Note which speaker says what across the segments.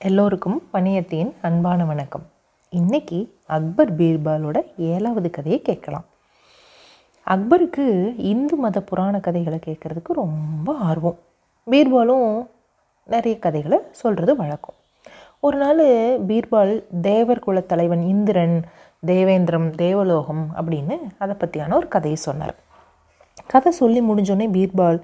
Speaker 1: எல்லோருக்கும் பணியத்தின் அன்பான வணக்கம். இன்னைக்கு அக்பர் பீர்பாலோட ஏழாவது கதையை கேட்கலாம். அக்பருக்கு இந்து மத புராண கதைகளை கேட்குறதுக்கு ரொம்ப ஆர்வம். பீர்பாலும் நிறைய கதைகளை சொல்கிறது வழக்கம். ஒரு நாள் பீர்பால் தேவர் குலத்தலைவன் இந்திரன் தேவேந்திரம் தேவலோகம் அப்படின்னு அதை பற்றியான ஒரு கதையை சொன்னார். கதை சொல்லி முடிஞ்சோடனே பீர்பால்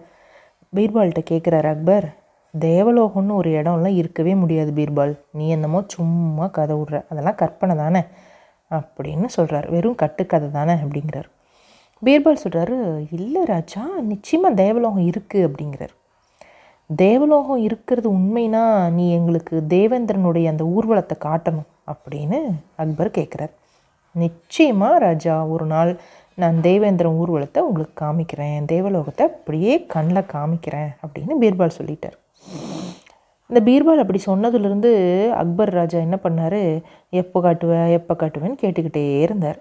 Speaker 1: பீர்பால்கிட்ட கேட்குறாரு அக்பர் தேவலோகம்னு ஒரு இடம்லாம் இருக்கவே முடியாது பீர்பால். நீ என்னமோ சும்மா கதை விடுற. அதெல்லாம் கற்பனை தானே? அப்படின்னு சொல்கிறார் வெறும் கட்டுக்கதை தானே அப்படிங்கிறார். பீர்பால் சொல்கிறாரு இல்லை ராஜா நிச்சயமாக தேவலோகம் இருக்குது அப்படிங்கிறார். தேவலோகம் இருக்கிறது உண்மைனா நீ எங்களுக்கு தேவேந்திரனுடைய அந்த ஊர்வலத்தை காட்டணும் அப்படின்னு அக்பர் கேட்குறார் நிச்சயமாக ராஜா ஒரு நாள் நான் தேவேந்திரன் ஊர்வலத்தை உங்களுக்கு காமிக்கிறேன். தேவலோகத்தை அப்படியே கண்ணில் காமிக்கிறேன் அப்படின்னு பீர்பால் சொல்லிட்டார். இந்த பீர்பால் அப்படி சொன்னதுலேருந்து அக்பர் ராஜா என்ன பண்ணார்? எப்போ காட்டுவேன் எப்போ காட்டுவேன்னு கேட்டுக்கிட்டே இருந்தார்.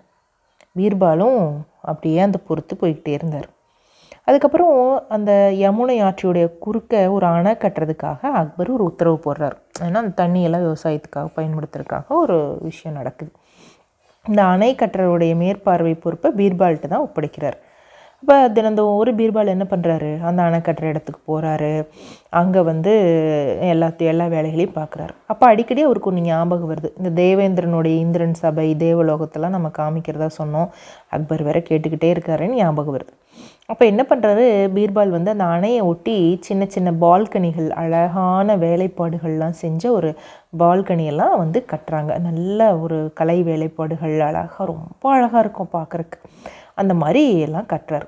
Speaker 1: பீர்பாலும் அப்படியே அந்த பொறுத்து போய்கிட்டே இருந்தார். அதுக்கப்புறம் அந்த யமுனை ஆற்றியுடைய குறுக்க ஒரு அணை கட்டுறதுக்காக அக்பர் ஒரு உத்தரவு போடுறார். ஏன்னா அந்த தண்ணியெல்லாம் விவசாயத்துக்காக பயன்படுத்துறதுக்காக ஒரு விஷயம் நடக்குது. இந்த அணை கட்டுறவுடைய மேற்பார்வை பொறுப்பை பீர்பால்கிட்ட தான் ஒப்படைக்கிறார். அப்போ தினந்தோறும் ஒரு பீர்பால் என்ன பண்ணுறாரு அந்த அணை கட்டுற இடத்துக்கு போகிறாரு அங்கே வந்து எல்லாத்தையும் எல்லா வேலைகளையும் பார்க்குறாரு அப்போ அடிக்கடி அவருக்கு ஒன்று ஞாபகம் வருது. இந்த தேவேந்திரனுடைய இந்திரன் சபை தேவலோகத்தெல்லாம் நம்ம காமிக்கிறதா சொன்னோம். அக்பர் வேற கேட்டுக்கிட்டே இருக்காருன்னு ஞாபகம் வருது. அப்போ என்ன பண்ணுறாரு பீர்பால் வந்து அந்த அணையை ஒட்டி சின்ன சின்ன பால்கனிகள் அழகான வேலைப்பாடுகள்லாம் செஞ்ச ஒரு பால்கனியெல்லாம் வந்து கட்டுறாங்க. நல்ல ஒரு கலை வேலைப்பாடுகள் அழகாக ரொம்ப அழகாக இருக்கும் பார்க்குறக்கு அந்த மாதிரி எல்லாம் கட்டுறாரு.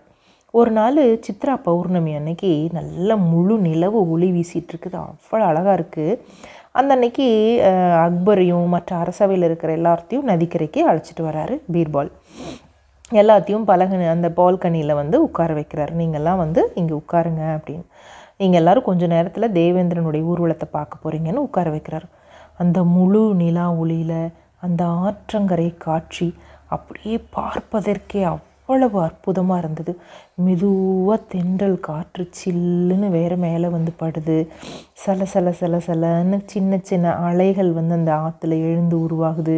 Speaker 1: ஒரு நாள் சித்ரா பௌர்ணமி அன்னைக்கு நல்ல முழு நிலவு ஒளி வீசிகிட்ருக்குது அவ்வளோ அழகாக இருக்குது அந்த அன்னைக்கு அக்பரையும் மற்ற அரசவையில் இருக்கிற எல்லாத்தையும் நதிக்கரைக்கு அழைச்சிட்டு வராரு பீர்பால். எல்லாத்தையும் பலகனி அந்த பால்கனியில் வந்து உட்கார வைக்கிறார். நீங்கள்லாம் வந்து இங்கே உட்காருங்க அப்படின்னு. நீங்கள் எல்லாரும் கொஞ்சம் நேரத்தில் தேவேந்திரனுடைய ஊர்வலத்தை பார்க்க போகிறீங்கன்னு உட்கார வைக்கிறாரு. அந்த முழு நிலா ஒளியில் அந்த ஆற்றங்கரை காட்சி அப்படியே பார்ப்பதற்கே அவ்வளவு அற்புதமாக இருந்தது. மெதுவாக தென்றல் காற்று சில்லுன்னு வேறு மேலே வந்து படுது. சல சல சல சலன்னு சின்ன சின்ன அலைகள் வந்து அந்த ஆற்றுல எழுந்து உருவாகுது.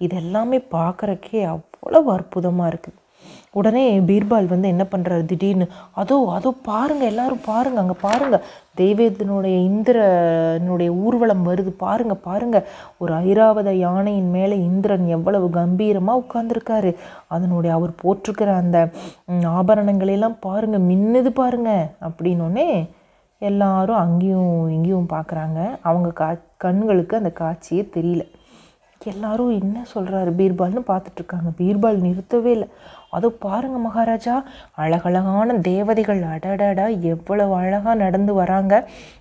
Speaker 1: இதெல்லாமே பார்க்குறக்கே அவ்வளவு அற்புதமாக இருக்குது உடனே பீர்பால் வந்து என்ன பண்ணுறாரு திடீர்னு அதோ அதோ பாருங்கள் எல்லாரும் பாருங்கள் அங்கே பாருங்கள் தெய்வத்தினுடைய இந்திரனுடைய ஊர்வலம் வருது பாருங்கள் பாருங்கள் ஒரு ஐராவத யானையின் மேலே இந்திரன் எவ்வளவு கம்பீரமாக உட்கார்ந்துருக்காரு. அதனுடைய அவர் போட்டிருக்கிற அந்த ஆபரணங்களையெல்லாம் பாருங்கள் மின்னுது பாருங்க. அப்படின்னோடனே எல்லாரும் அங்கேயும் இங்கேயும் பார்க்குறாங்க அவங்க கா கண்களுக்கு அந்த காட்சியே தெரியல. எல்லாரும் என்ன சொல்கிறாரு பீர்பால்னு பார்த்துட்ருக்காங்க. பீர்பால் நிறுத்தவே இல்லை. அதோ பாருங்கள் மகாராஜா அழகழகான தேவதைகள் அடடடா எவ்வளவு அழகாக நடந்து வராங்க.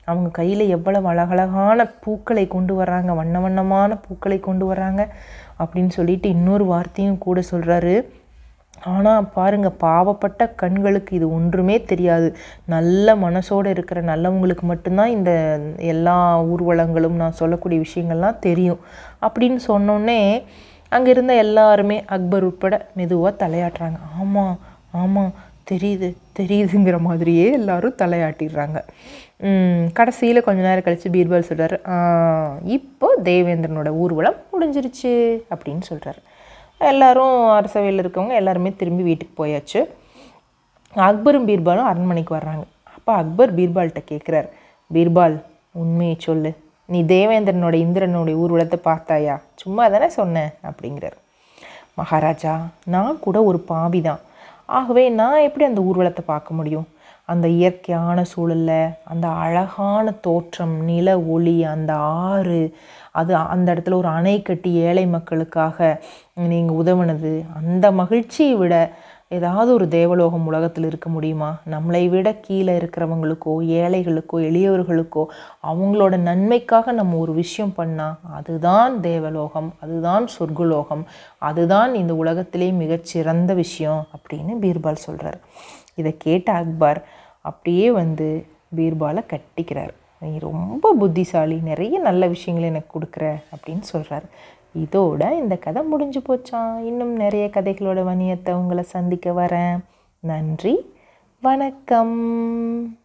Speaker 1: அவங்க கையில் எவ்வளவு அழகழகான பூக்களை கொண்டு வராங்க வண்ண வண்ணமான பூக்களை கொண்டு வராங்க அப்படின்னு சொல்லிட்டு இன்னொரு வார்த்தையும் கூட சொல்கிறாரு ஆனால் பாருங்கள் பாவப்பட்ட கண்களுக்கு இது ஒன்றுமே தெரியாது. நல்ல மனசோடு இருக்கிற நல்லவங்களுக்கு மட்டும்தான் இந்த எல்லா ஊர்வலங்களும் நான் சொல்லக்கூடிய விஷயங்கள்லாம் தெரியும். அப்படின்னு சொன்னோடனே அங்கே இருந்த எல்லாருமே அக்பர் உட்பட மெதுவாக தலையாட்டுறாங்க. ஆமாம் ஆமாம் தெரியுது தெரியுதுங்கிற மாதிரியே எல்லாரும் தலையாட்டிடுறாங்க. கடைசியில் கொஞ்ச நேரம் கழித்து பீர்பால் சொல்கிறார் இப்போ தேவேந்திரனோட ஊர்வலம் முடிஞ்சிருச்சு அப்படின்னு சொல்கிறாரு எல்லோரும் அரசவையில் இருக்கவங்க எல்லாருமே திரும்பி வீட்டுக்கு போயாச்சு. அக்பரும் பீர்பாலும் அரண்மனைக்கு வர்றாங்க. அப்போ அக்பர் பீர்பால்கிட்ட கேட்குறாரு பீர்பால் உண்மையை சொல்லு. நீ தேவேந்திரனோட இந்திரனுடைய ஊர்வலத்தை பார்த்தாயா? சும்மா தானே சொன்னேன் அப்படிங்கிறார். மகாராஜா நான் கூட ஒரு பாவி தான் ஆகவே நான் எப்படி அந்த ஊர்வலத்தை பார்க்க முடியும்? அந்த இயற்கையான சூழல்ல அந்த அழகான தோற்றம் நில ஒளி அந்த ஆறு அது அந்த இடத்துல ஒரு அணை கட்டி ஏழை மக்களுக்காக நீங்கள் உதவுனது அந்த மகிழ்ச்சியை விட ஏதாவது ஒரு தேவலோகம் உலகத்தில் இருக்க முடியுமா? நம்மளை விட கீழே இருக்கிறவங்களுக்கோ ஏழைகளுக்கோ எளியவர்களுக்கோ அவங்களோட நன்மைக்காக நம்ம ஒரு விஷயம் பண்ணால் அதுதான் தேவலோகம் அதுதான் சொர்க்கலோகம் அதுதான் இந்த உலகத்திலே மிகச்சிறந்த விஷயம் அப்படின்னு பீர்பால் சொல்கிறார் இதை கேட்ட அக்பர் அப்படியே வந்து பீர்பாலை கட்டிக்கிறார். நீ ரொம்ப புத்திசாலி நிறைய நல்ல விஷயங்களை எனக்கு கொடுக்குற அப்படின்னு சொல்கிறார் இதோட இந்த கதை முடிஞ்சு போச்சான் இன்னும் நிறைய கதைகளோட வணியத்தை உங்களை சந்திக்க வரேன். நன்றி. வணக்கம்.